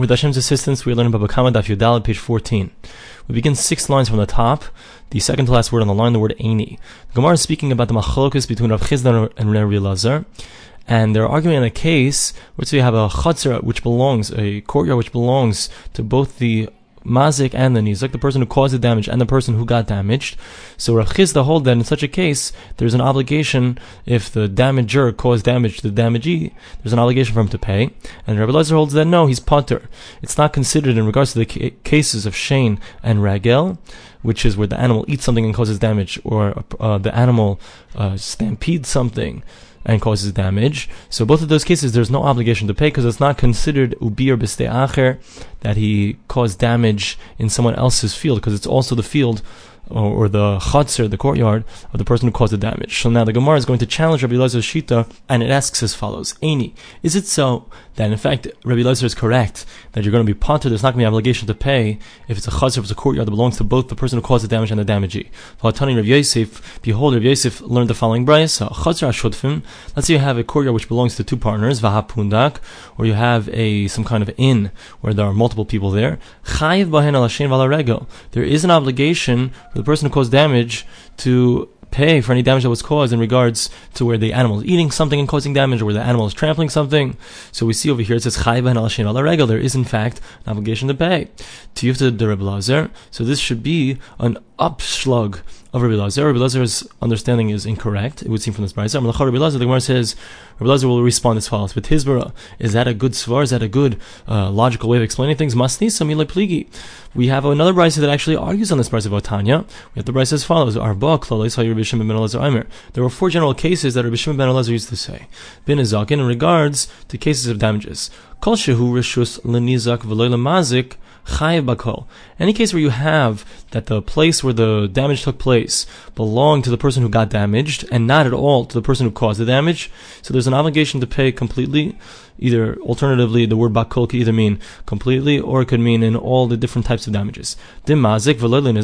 With Hashem's assistance, we learn about Bava Kamma Daf Yudal, page 14. We begin six lines from the top, the second to last word on the line, the word Eini. The Gemara is speaking about the machlokus between Rav Chisda and Rabbi Lazar, and they're arguing in a case where you have a chatzar which belongs, a courtyard which belongs to both the mazik and the nizak, the person who caused the damage and the person who got damaged. So Rav Chisda hold that in such a case, there's an obligation if the damager caused damage to the damagee, there's an obligation for him to pay. And Rabbi Lezer holds that no, he's potter. It's not considered in regards to the ca- cases of Shane and Ragel, which is where the animal eats something and causes damage, or uh, the animal uh, stampedes something and causes damage. So both of those cases, there's no obligation to pay because it's not considered ubi or biste acher that he caused damage in someone else's field because it's also the field or, or the chutzner, the courtyard of the person who caused the damage. So now the Gemara is going to challenge Rabbi Elazar's shita, and it asks as follows: Aini, is it so that in fact Rabbi Elazar is correct that you're going to be potter? There's not going to be an obligation to pay if it's a chutzner, if it's a courtyard that belongs to both the person who caused the damage and the damagee. Rabbi Yosef, behold, Rabbi Yosef learned the following brayas: chutzner ashudfim. Let's say you have a courtyard which belongs to two partners, vahapundak, or you have a some kind of inn where there are multiple people there. Chayiv bahen al There is an obligation the person who caused damage to pay for any damage that was caused in regards to where the animal is eating something and causing damage, or where the animal is trampling something. So we see over here it says chayva and alashin ala regel. There is in fact an obligation to pay. Tiyufta de So this should be an upslug of Rabbi Lazar. Rabbi Lazar's understanding is incorrect. It would seem from this brayzer. Rabbi Lazar, the Gemara says, Rabbi Lazar will respond as follows: With Hizbara, is that a good svar? Is that a good uh, logical way of explaining things? Masni samile pligi. We have another brayzer that actually argues on this brayzer of Tanya. We have the brayzer as follows: Arba There were four general cases that Rabbi Shimon ben Elazar used to say. Bin in regards to cases of damages. Kol shehu rishus lenizak v'loy chayiv bakol. Any case where you have that the place where the damage took place belonged to the person who got damaged and not at all to the person who caused the damage, so there's an obligation to pay completely. Either alternatively, the word bakol could either mean completely or it could mean in all the different types of damages. Dimazik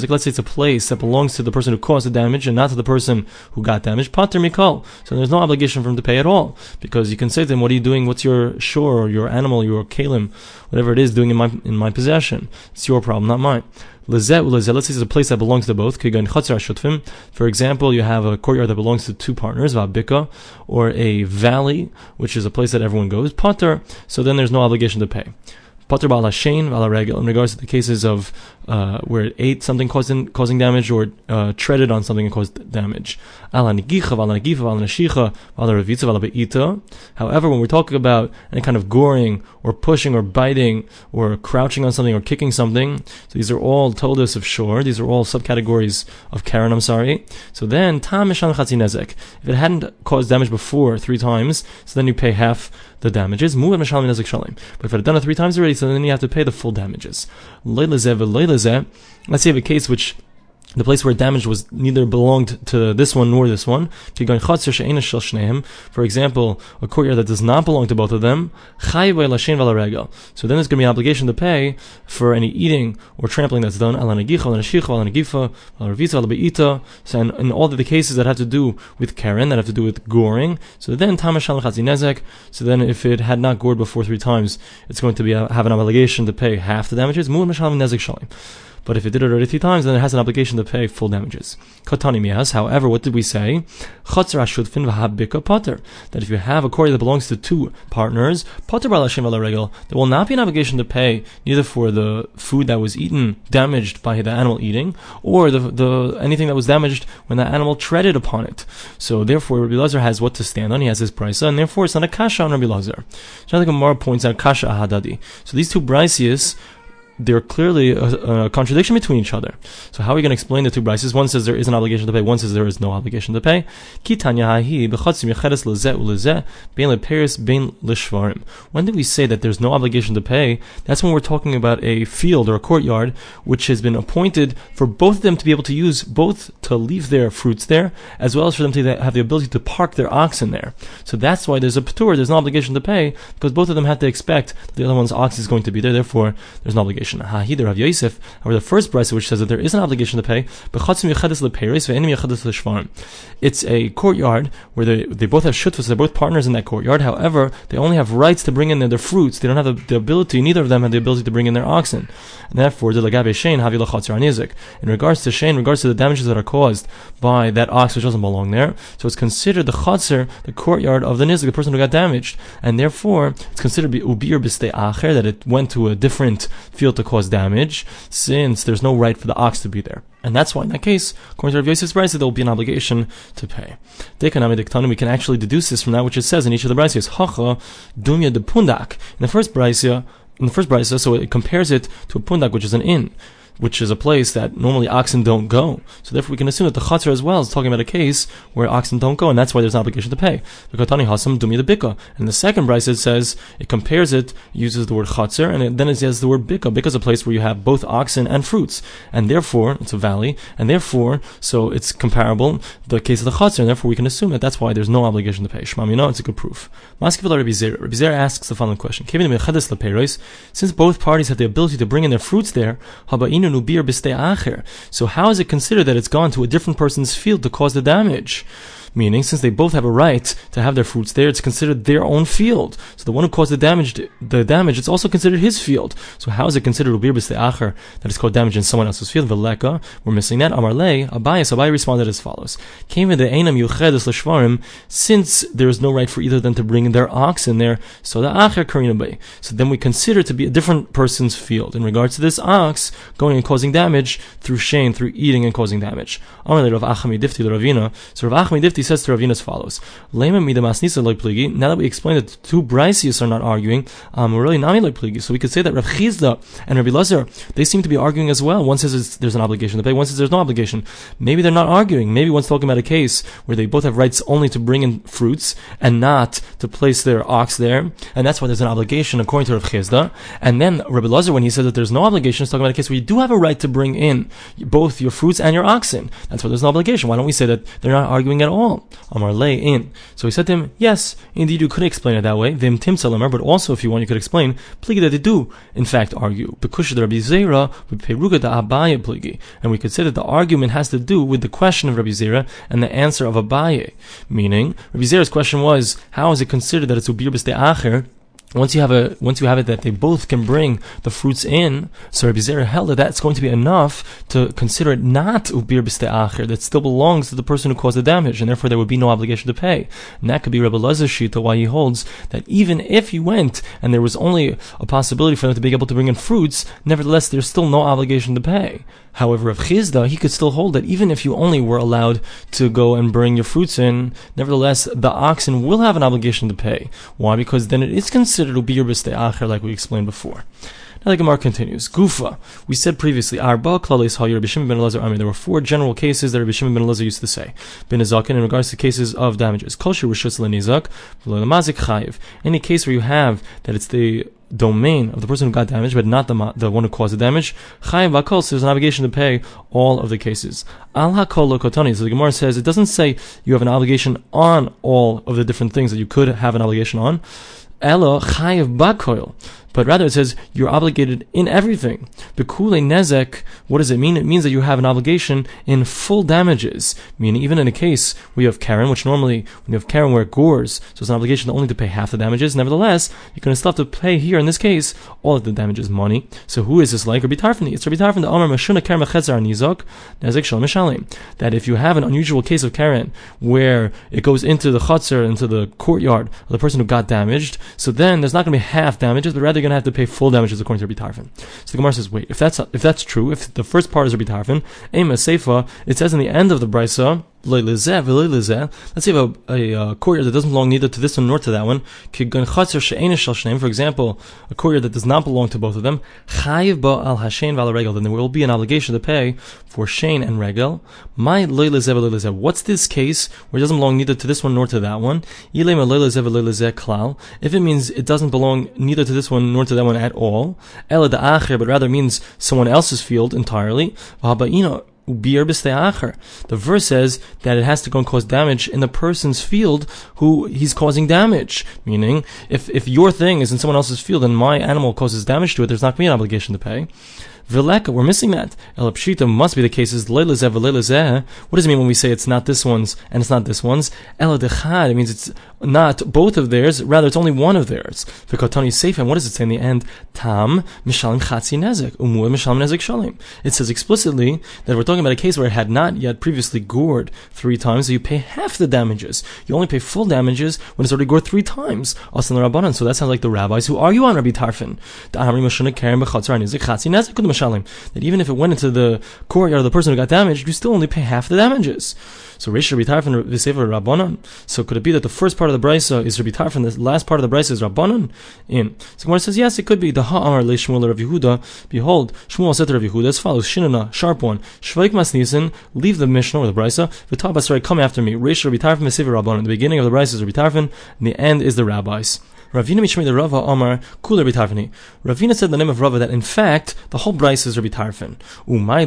Let's say it's a place that belongs to the person who caused the damage and not to the person who got damaged. Pater mikol. So there's no obligation for him to pay at all because you can say to him, "What are you doing? What's your shore or your animal, your kalim, whatever it is, doing in my in my possession? It's your problem, not mine." Let's say it's a place that belongs to both. For example, you have a courtyard that belongs to two partners, vabika, or a valley, which is a place that everyone goes, potter, so then there's no obligation to pay. Potter ba'al hashen regel in regards to the cases of uh, where it ate something causing causing damage or uh, treaded on something and caused damage. However, when we're talking about any kind of goring or pushing or biting or crouching on something or kicking something, so these are all told us of shore. These are all subcategories of Keren. I'm sorry. So then If it hadn't caused damage before three times, so then you pay half the damages. But if it had done it three times already, so then you have to pay the full damages. Let's say you have a case which the place where damage was neither belonged to this one nor this one. For example, a courtyard that does not belong to both of them. So then there's going to be an obligation to pay for any eating or trampling that's done. So in, all of the cases that have to do with Keren, that have to do with goring. So then So then if it had not gored before three times, it's going to be have an obligation to pay half the damages. But if it did it already three times, then it has an obligation to pay full damages. Katani miyas. However, what did we say? That if you have a quarry that belongs to two partners, potter there will not be an obligation to pay neither for the food that was eaten damaged by the animal eating, or the, the anything that was damaged when the animal treaded upon it. So therefore, Rabbi Lazar has what to stand on. He has his price, and therefore it's not a kasha on Rabbi Lazar. So think Gemara points out kasha ahadadi. So these two brisius they're clearly a, a, contradiction between each other. So how are we going to explain the two brises? One says there is an obligation to pay, one says there is no obligation to pay. When did we say that there's no obligation to pay? That's when we're talking about a field or a courtyard which has been appointed for both of them to be able to use both to leave their fruits there, as well as for them to have the ability to park their oxen there. So that's why there's a patur, there's no obligation to pay, because both of them have to expect that the other one's ox is going to be there, therefore there's no obligation. Hahidr of Yosef, however, the first price which says that there is an obligation to pay, but it's a courtyard where they, they both have shutfas, they're both partners in that courtyard, however, they only have rights to bring in their, their fruits, they don't have the, the, ability, neither of them have the ability to bring in their oxen. And therefore, the Lagabe Shane, Havi. In regards to Shane, in regards to the damages that are caused by that ox which doesn't belong there, so it's considered the Chatzar, the courtyard of the Nizik, the person who got damaged, and therefore it's considered Ubir Biste Acher, that it went to a different field to cause damage, since there's no right for the ox to be there. And that's why in that case, according to Rav Yosef's Brisa, there will be an obligation to pay. We can actually deduce this from that which it says in each of the Brises. Hacha dumya de pundak. In the first Brisa, in the first Brisa, so it compares it to a pundak, which is an inn which is a place that normally oxen don't go. So therefore, we can assume that the chatzar as well is talking about a case where oxen don't go, and that's why there's an obligation to pay. The katani hasam dumi the bika. And the second brisa it says it compares it, uses the word chatzar, and it, then it says the word bika. Bika is a place where you have both oxen and fruits, and therefore it's a valley, and therefore so it's comparable the case of the chatzar, and therefore we can assume that that's why there's no obligation to pay. Shmam, you know, it's a good proof. Maskevil Rabbi Zera. Asks the following question: Since both parties have the ability to bring in their fruits there, so how is it considered that it's gone to a different person's field to cause the damage? Meaning, since they both have a right to have their fruits there, it's considered their own field. So the one who caused the damage, the damage, it's also considered his field. So how is it considered ubir acher that is called damage in someone else's field? Veleka, we're missing that. Amarle, Abayas, Abaye responded as follows: Came the einam yuchedes l'shvarim, since there is no right for either of them to bring their ox in there. So the acher karinabe. So then we consider to be a different person's field in regards to this ox going and causing damage through shame, through eating and causing damage. Amarle Achami Difti Ravina. So Rav Achami Difti says to Ravina as follows: Now that we explained that two Brysius are not arguing, um, we're really not like pligi. So we could say that Rav Chisda and Rabbi Lazar they seem to be arguing as well. One says there's an obligation to pay, one says there's no obligation. Maybe they're not arguing. Maybe one's talking about a case where they both have rights only to bring in fruits and not to place their ox there, and that's why there's an obligation according to Rav Chisda. And then Rabbi Lazar, when he says that there's no obligation, is talking about a case where you do have a right to bring in both your fruits and your oxen. That's why there's no obligation. Why don't we say that they're not arguing at all? Amar lay in. So he said to him, Yes, indeed you could explain it that way. Vim tim but also if you want you could explain, pligi that do, in fact, argue. Because the Rabbi Zera peruga da Abaye pligi. And we could say that the argument has to do with the question of Rabbi Zera and the answer of Abaye. Meaning, Rabbi Zera's question was, how is it considered that it's ubir de acher once you have a once you have it that they both can bring the fruits in, so Rabbi Zera held that that's going to be enough to consider it not ubir b'ste acher that still belongs to the person who caused the damage, and therefore there would be no obligation to pay. And that could be Rabbi Lazar's shita why he holds that even if you went and there was only a possibility for them to be able to bring in fruits, nevertheless there's still no obligation to pay. However, of Chisda, he could still hold that even if you only were allowed to go and bring your fruits in, nevertheless, the oxen will have an obligation to pay. Why? Because then it is considered ubir b'ste acher, like we explained before. Now the Gemara continues. Gufa. We said previously, Arba klalis ha Rabbi ben Elazar. There were four general cases that Rabbi ben Elazar used to say. Ben in regards to cases of damages. Kol rishus lenizak, mazik chayiv. Any case where you have that it's the domain of the person who got damaged, but not the, the one who caused the damage, Chayiv Bakol, so there's an obligation to pay all of the cases. Al Hakol Lokotani, so the Gemara says, it doesn't say you have an obligation on all of the different things that you could have an obligation on. Elo Chayiv Bakoil but rather it says you're obligated in everything. Bekule nezek, what does it mean? It means that you have an obligation in full damages, meaning even in a case where you have Keren, which normally when you have Keren where it gores, so it's an obligation only to pay half the damages. Nevertheless, you're going to still have to pay here in this case all of the damages money. So who is this like? Rabbi Tarfani. It's Rabbi Tarfani the Amar Mashuna Keren Nizok Nezek Shalom Mishalim. That if you have an unusual case of Karen where it goes into the chutzner, into the courtyard of the person who got damaged, so then there's not going to be half damages, but rather going to have to pay full damages according to Rabbi Tarfon. So the Gemara says, wait, if that's if that's true, if the first part is Rabbi Tarfon, Ema Seifa, it says in the end of the Brisa, Let's say you have a, a, a, courtyard that doesn't belong neither to this one nor to that one. For example, a courtyard that does not belong to both of them. Then there will be an obligation to pay for Shane and Regel. My What's this case where it doesn't belong neither to this one nor to that one? If it means it doesn't belong neither to this one nor to that one at all, but rather means someone else's field entirely The verse says that it has to go and cause damage in the person's field who he's causing damage. Meaning, if, if your thing is in someone else's field and my animal causes damage to it, there's not going to be an obligation to pay. Vileka, we're missing that. El Pshita must be the case is What does it mean when we say it's not this one's and it's not this one's? El it means it's not both of theirs, rather it's only one of theirs. Vikotani safe, and what does it say in the end? Tam Mishalim Chatzi Nezek, Umu Mishalim Nezek Shalim. It says explicitly that we're talking about a case where it had not yet previously gored three times, so you pay half the damages. You only pay full damages when it's already gored three times. Asan. So that sounds like the rabbis who argue on Rabbi Tarfon that even if it went into the courtyard of the person who got damaged, you still only pay half the damages. So Reish Rabbi Tarfon v'sefer Rabbanon. So could it be that the first part of the brisa is Rabbi Tarfon, the last part of the brisa is Rabbanon? In so Gemara says yes, it could be the Ha'amar le Shmuel Rav Yehuda. Behold, Shmuel said to Yehuda as follows: Shinana, sharp one, Shvaik Masnisen, leave the Mishnah or the brisa. V'tabasrai, come after me. Reish Rabbi Tarfon v'sefer Rabbanon. The beginning of the brisa is Rabbi and the end is the rabbis. Ravina Mishmi the Rava Omar Kula Rabbi Ravina said the name of Rava that in fact the whole Bryce is Rabbi Tarfon. Umay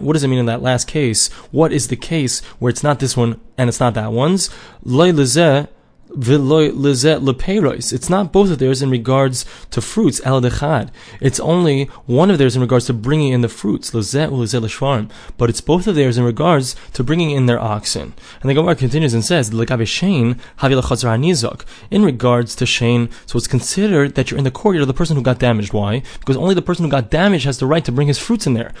What does it mean in that last case? What is the case where it's not this one and it's not that one's? Leilezeh it's not both of theirs in regards to fruits, al dechad. It's only one of theirs in regards to bringing in the fruits, but it's both of theirs in regards to bringing in their oxen. And the Gemara continues and says, In regards to Shane, so it's considered that you're in the courtyard of the person who got damaged. Why? Because only the person who got damaged has the right to bring his fruits in there.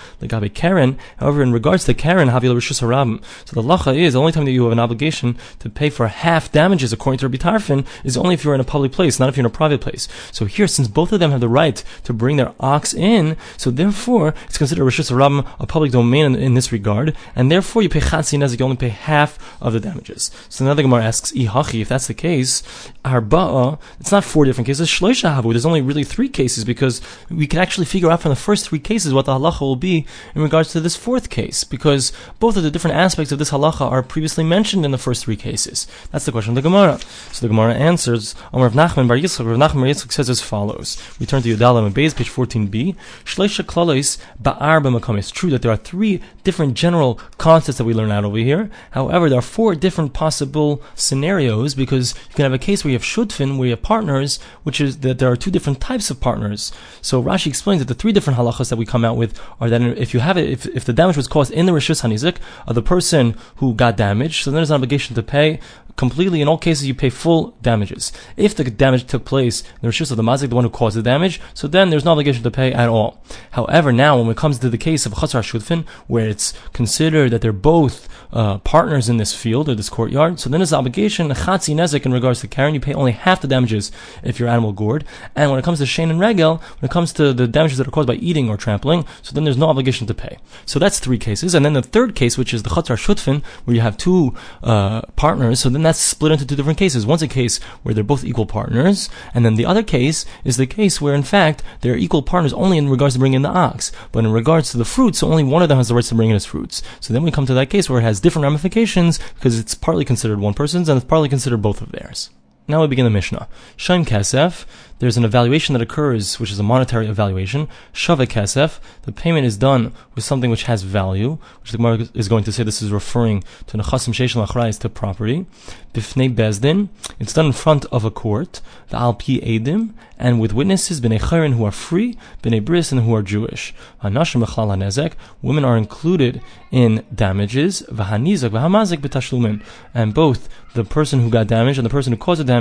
Keren, however, in regards to Keren, so the lacha is the only time that you have an obligation to pay for half damages according is only if you're in a public place, not if you're in a private place. So here, since both of them have the right to bring their ox in, so therefore it's considered Rishus Rabim a public domain in, in, this regard, and therefore you pay Chatzi Nezik, you only pay half of the damages. So now the Gemara asks, Ihachi, if that's the case, Arba'a, it's not four different cases, Shloisha Havu, there's only really three cases because we can actually figure out from the first three cases what the halacha will be in regards to this fourth case, because both of the different aspects of this halacha are previously mentioned in the first three cases. That's the question of the Gemara. So the Gemara answers, Amar Rav Nachman Bar Yitzchak, Rav Nachman Bar Yitzchak says as follows. We turn to Yudalam and Beis, page 14b. Shleisha Klalois Ba'ar B'Makam. It's true that there are three different general concepts that we learn out over here. However, there are four different possible scenarios because you can have a case where you have Shudfin, where you have partners, which is that there are two different types of partners. So Rashi explains that the three different halachas that we come out with are that if you have it, if, if the damage was caused in the Rishus Hanizik, of uh, the person who got damaged, so then there's an obligation to pay completely. In all cases, you pay full damages. If the damage took place, the Rishus of the Mazik, the one who caused the damage, so then there's no obligation to pay at all. However, now when it comes to the case of Chatzar Shudfin, where it's considered that they're both uh, partners in this field or this courtyard, so then there's obligation, Chatzi Nezek in regards to Keren, you pay only half the damages if your animal gored. And when it comes to Shane and Regel, when it comes to the damages that are caused by eating or trampling, so then there's no obligation to pay. So that's three cases. And then the third case, which is the Chatzar Shudfin, where you have two uh, partners, so then that's split into two different cases. One's a case where they're both equal partners, and then the other case is the case where, in fact, they're equal partners only in regards to bringing in the ox. But in regards to the fruits, so only one of them has the rights to bring in his fruits. So then we come to that case where it has different ramifications because it's partly considered one person's and it's partly considered both of theirs. Now we begin the Mishnah. Shem Kesef, there's an evaluation that occurs, which is a monetary evaluation. Shava Kesef, the payment is done with something which has value, which the Gemara is going to say this is referring to Nechasim Sheish Lachrayis to property. Bifnei Bezdin, it's done in front of a court, the Al Pi Edim, and with witnesses, Bnei Chayrin who are free, Bnei Bris and who are Jewish. Hanashim Bechlal HaNezek, women are included in damages, V'hanizak V'hamazik B'tashlumin, and both the person who got damaged and the person who caused the damage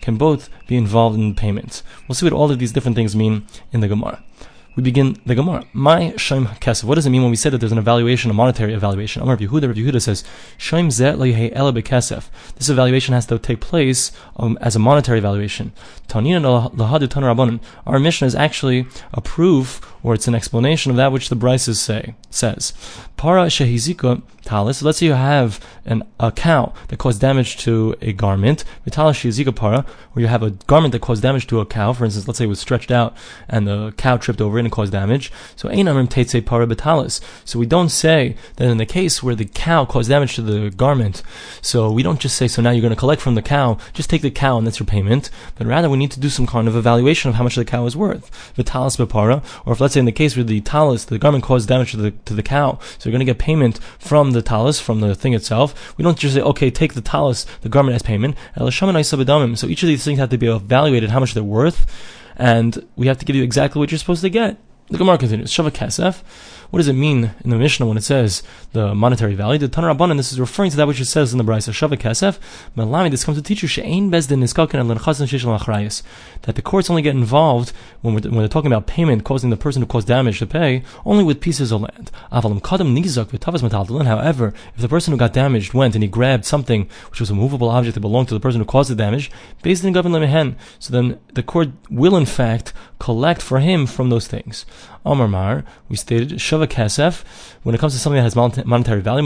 can both be involved in payments. We'll see what all of these different things mean in the Gemara we begin the Gemara. My Shaim Kesef. What does it mean when we say that there's an evaluation, a monetary evaluation? Amar Yehuda, Rav Yehuda says, Shaim Zet Ela Bekesef. This evaluation has to take place um, as a monetary evaluation. Tanina Lahadu Tan Our Mishnah is actually a proof or it's an explanation of that which the Brises say says. Para Shehizika Talis. Let's say you have an, a cow that caused damage to a garment. Vitalis Shehizika Para, where you have a garment that caused damage to a cow. For instance, let's say it was stretched out and the cow tripped over it going to cause damage. So ein amrim teitze. So we don't say that in the case where the cow caused damage to the garment, so we don't just say, so now you're going to collect from the cow, just take the cow and that's your payment, but rather we need to do some kind of evaluation of how much the cow is worth. Vitalis bepara, or if let's say in the case where the talis, the garment caused damage to the, to the cow, so you're going to get payment from the talis, from the thing itself. We don't just say, okay, take the talis, the garment as payment. So each of these things have to be evaluated how much they're worth, and we have to give you exactly what you're supposed to get. The Gemara continues, Shava Kesef. What does it mean in the Mishnah when it says the monetary value? The Tanur Rabbanan, this is referring to that which it says in the Brisa, Shava Kesef, Melami, this comes to teach you, She'ain Bezdin and that the courts only get involved when, when they're talking about payment causing the person who caused damage to pay, only with pieces of land. Avalam Kadam Nizak V'Tavas Metaltalin, however, if the person who got damaged went and he grabbed something which was a movable object that belonged to the person who caused the damage, Bezdin Gavin Lemehen, so then the court will in fact collect for him from those things. Omar Mar, we stated, Shava Kesef, when it comes to something that has monetary value,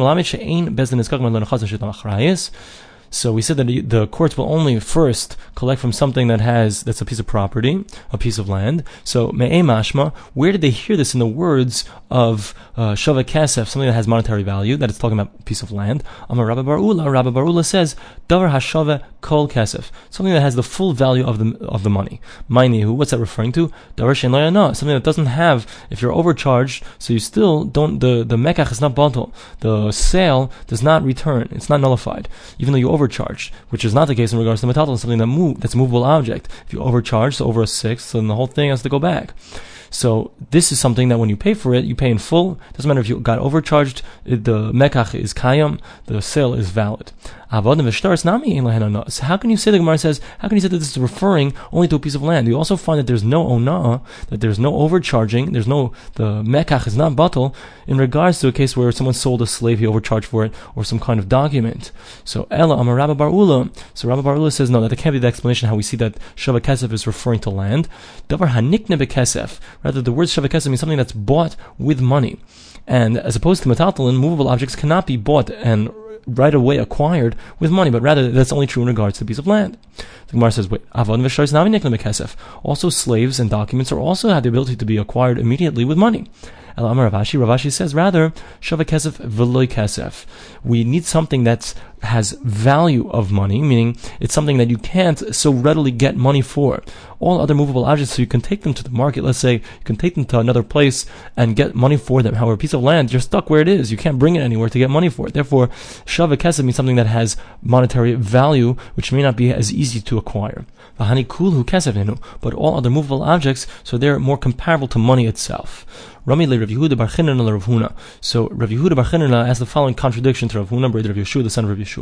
so we said that the courts will only first collect from something that has that's a piece of property, a piece of land. So me'e mashma, where did they hear this in the words of uh, shava kesef, something that has monetary value, that it's talking about a piece of land? Amar Rabbi Barula, Rabbi Barula says davar hashava kol kesef, something that has the full value of the of the money. Who? what's that referring to? Davar shen something that doesn't have. If you're overcharged, so you still don't the the mekach is not batal. The sale does not return. It's not nullified, even though you overcharged, which is not the case in regards to metal, something that move that's a movable object. If you overcharge, so over a sixth, then the whole thing has to go back. So this is something that when you pay for it, you pay in full. Doesn't matter if you got overcharged. The mekach is kayam. The sale is valid. So how can you say the Gemara says? How can you say that this is referring only to a piece of land? You also find that there's no ona, that there's no overcharging. There's no the mekach is not batal in regards to a case where someone sold a slave, he overcharged for it, or some kind of document. So Ella Amar Rabba Barula. So Rabba Barula says no, that can't be the explanation how we see that Shava Kesef is referring to land. Davar Hanikne Bekesef. Rather, the word shavakhesef means something that's bought with money. And as opposed to metaltalin, movable objects cannot be bought and right away acquired with money, but rather that's only true in regards to a piece of land. The Gemara says, wait, also slaves and documents are also have the ability to be acquired immediately with money. Rav Ashi, Ravashi says rather, Shava Kesef Veloy. We need something that has value of money, meaning it's something that you can't so readily get money for. All other movable objects, so you can take them to the market, let's say, you can take them to another place and get money for them. However, a piece of land, you're stuck where it is. You can't bring it anywhere to get money for it. Therefore, Shava Kesef means something that has monetary value, which may not be as easy to acquire. But all other movable objects, so they're more comparable to money itself. Rami le Rav Yehuda bar Chinana Rav Huna. So Rav Yehuda bar has the following contradiction to Rav Huna, brother of Yeshua, the son of Rav Yeshua.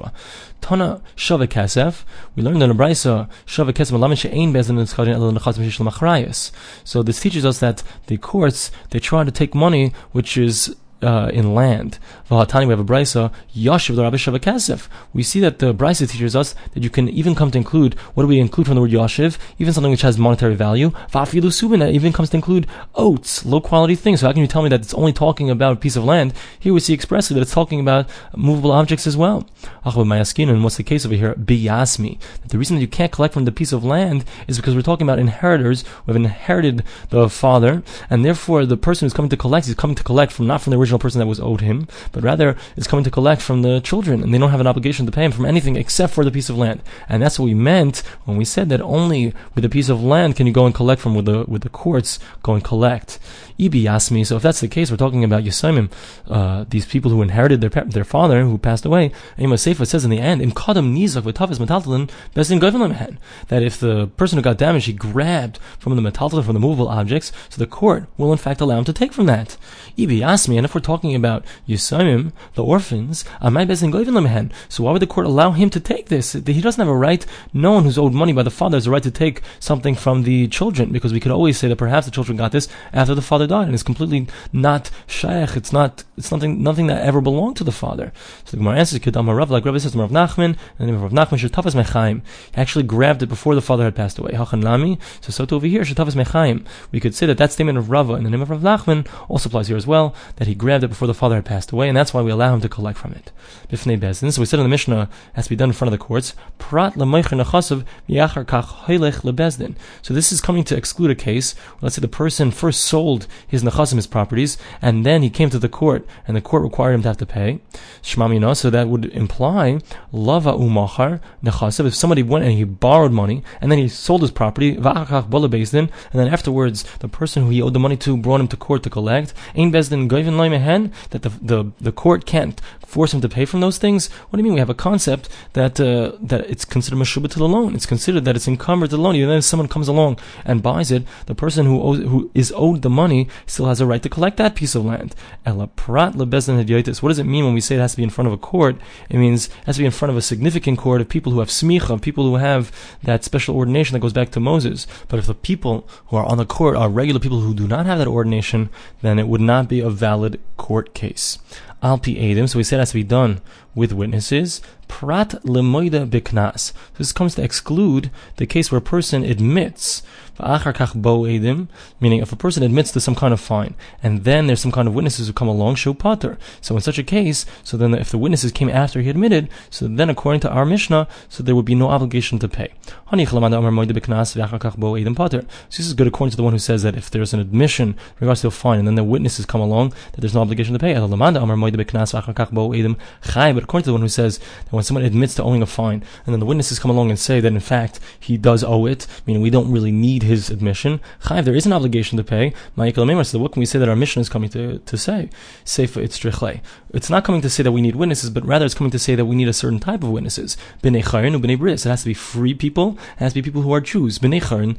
Tana Shava Kasef. We learned in the Brisa Shava Kasef Malamin She'ein Bezin Nitzchadin El Nechaz Mishishlam Achrayas. So this teaches us that the courts they try to take money which is uh, in land. Vahatani, we have a brisa, Yashiv the Rabbi Shavakasef. We see that the brisa teaches us that you can even come to include, what do we include from the word Yashiv? Even something which has monetary value. Vafilu Subin, even comes to include oats, low quality things. So how can you tell me that it's only talking about a piece of land? Here we see expressly that it's talking about movable objects as well. And what's the case over here? Biyasmi. The reason that you can't collect from the piece of land is because we're talking about inheritors who have inherited the father, and therefore the person who's coming to collect is coming to collect from not from the original person that was owed him, but rather is coming to collect from the children, and they don't have an obligation to pay him from anything except for the piece of land. And that's what we meant when we said that only with a piece of land can you go and collect from with the with the courts go and collect. Ibi asked me, so if that's the case, we're talking about Yisaimim, uh, these people who inherited their their father who passed away. And Sefer says in the end, Im Kadam Nizak Tafis Metaltalin, Besin that if the person who got damaged, he grabbed from the metaltalin, from the movable objects, so the court will in fact allow him to take from that. Ibi asked me, and if we're talking about Yisaimim, the orphans, Amai Besin Goivin so why would the court allow him to take this? He doesn't have a right, no one who's owed money by the father has a right to take something from the children, because we could always say that perhaps the children got this after the father father died, and it's completely not shaykh. It's not. It's nothing. Nothing that ever belonged to the father. So the Gemara answers, "Kedam Rav," like Rabbi says, "Rav Nachman," and the name of Rav Nachman, "Shetafas Mechaim." He actually grabbed it before the father had passed away. Hachan. So so to over here, "Shetafas Mechaim." We could say that that statement of Rava in the name of Rav Nachman also applies here as well. That he grabbed it before the father had passed away, and that's why we allow him to collect from it. Bifnei Bezdin. So we said in the Mishnah, has to be done in front of the courts. Prat So this is coming to exclude a case. Let's say the person first sold his nechasim, his properties, and then he came to the court, and the court required him to have to pay. Shmamina. So that would imply lava umachar nechasav. If somebody went and he borrowed money, and then he sold his property, v'achach bola Bezdin, and then afterwards the person who he owed the money to brought him to court to collect. Ein Bezdin goivin that the, the the court can't force him to pay from those things? What do you mean? We have a concept that uh, that it's considered mashubah to the loan. It's considered that it's encumbered to the loan. Even if someone comes along and buys it, the person who owes, who is owed the money still has a right to collect that piece of land. prat What does it mean when we say it has to be in front of a court? It means it has to be in front of a significant court of people who have smicha, people who have that special ordination that goes back to Moses. But if the people who are on the court are regular people who do not have that ordination, then it would not be a valid court case. Alpi Edim, so we said it has to be done with witnesses. Prat lemoida biknas. This comes to exclude the case where a person admits meaning if a person admits to some kind of fine, and then there's some kind of witnesses who come along, show pater. So in such a case, so then if the witnesses came after he admitted, so then according to our Mishnah, so there would be no obligation to pay. So this is good according to the one who says that if there's an admission in regards to a fine, and then the witnesses come along, that there's no obligation to pay. But according to the one who says that when someone admits to owing a fine, and then the witnesses come along and say that in fact he does owe it, meaning we don't really need his admission, Chayv, there is an obligation to pay. So what can we say that our Mishnah is coming to, to say? Seifa itztrichle. It's not coming to say that we need witnesses, but rather it's coming to say that we need a certain type of witnesses. B'nei chayin b'nei bris. It has to be free people. It has to be people who are Jews. B'nei chayin.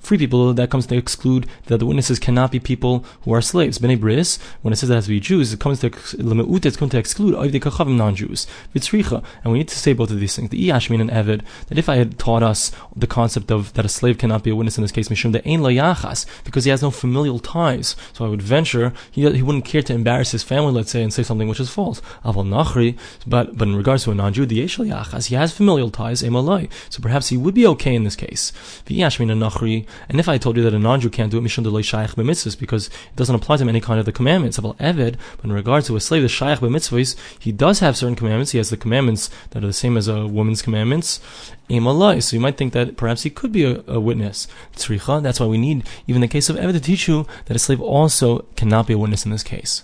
Free people, that comes to exclude that the witnesses cannot be people who are slaves. B'nei bris, when it says it has to be Jews, it comes to, it's going to exclude kachavim non-Jews. And we need to say both of these things. The iyashmin and evid, that if I had taught us the concept of that a slave cannot be a witness in this case, Mishum the Ein Yachas, because he has no familial ties. So I would venture he, he wouldn't care to embarrass his family, let's say, and say something which is false. Aval Nachri, but but in regards to a non-Jew, the Yeshel Yachas, he has familial ties, Emalai. So perhaps he would be okay in this case. Nachri, and if I told you that a non-Jew can't do it, Mishum the Shaykh b'mitzvahs, because it doesn't apply to him any kind of the commandments. Aval Eved, but in regards to a slave, the Shaykh b'mitzvahs, he does have certain commandments. He has the commandments that are the same as a woman's commandments. Emalai. So you might think that perhaps he could be a, a witness. Tzricha. That's why we need, even the case of Eved, to teach you that a slave also cannot be a witness in this case.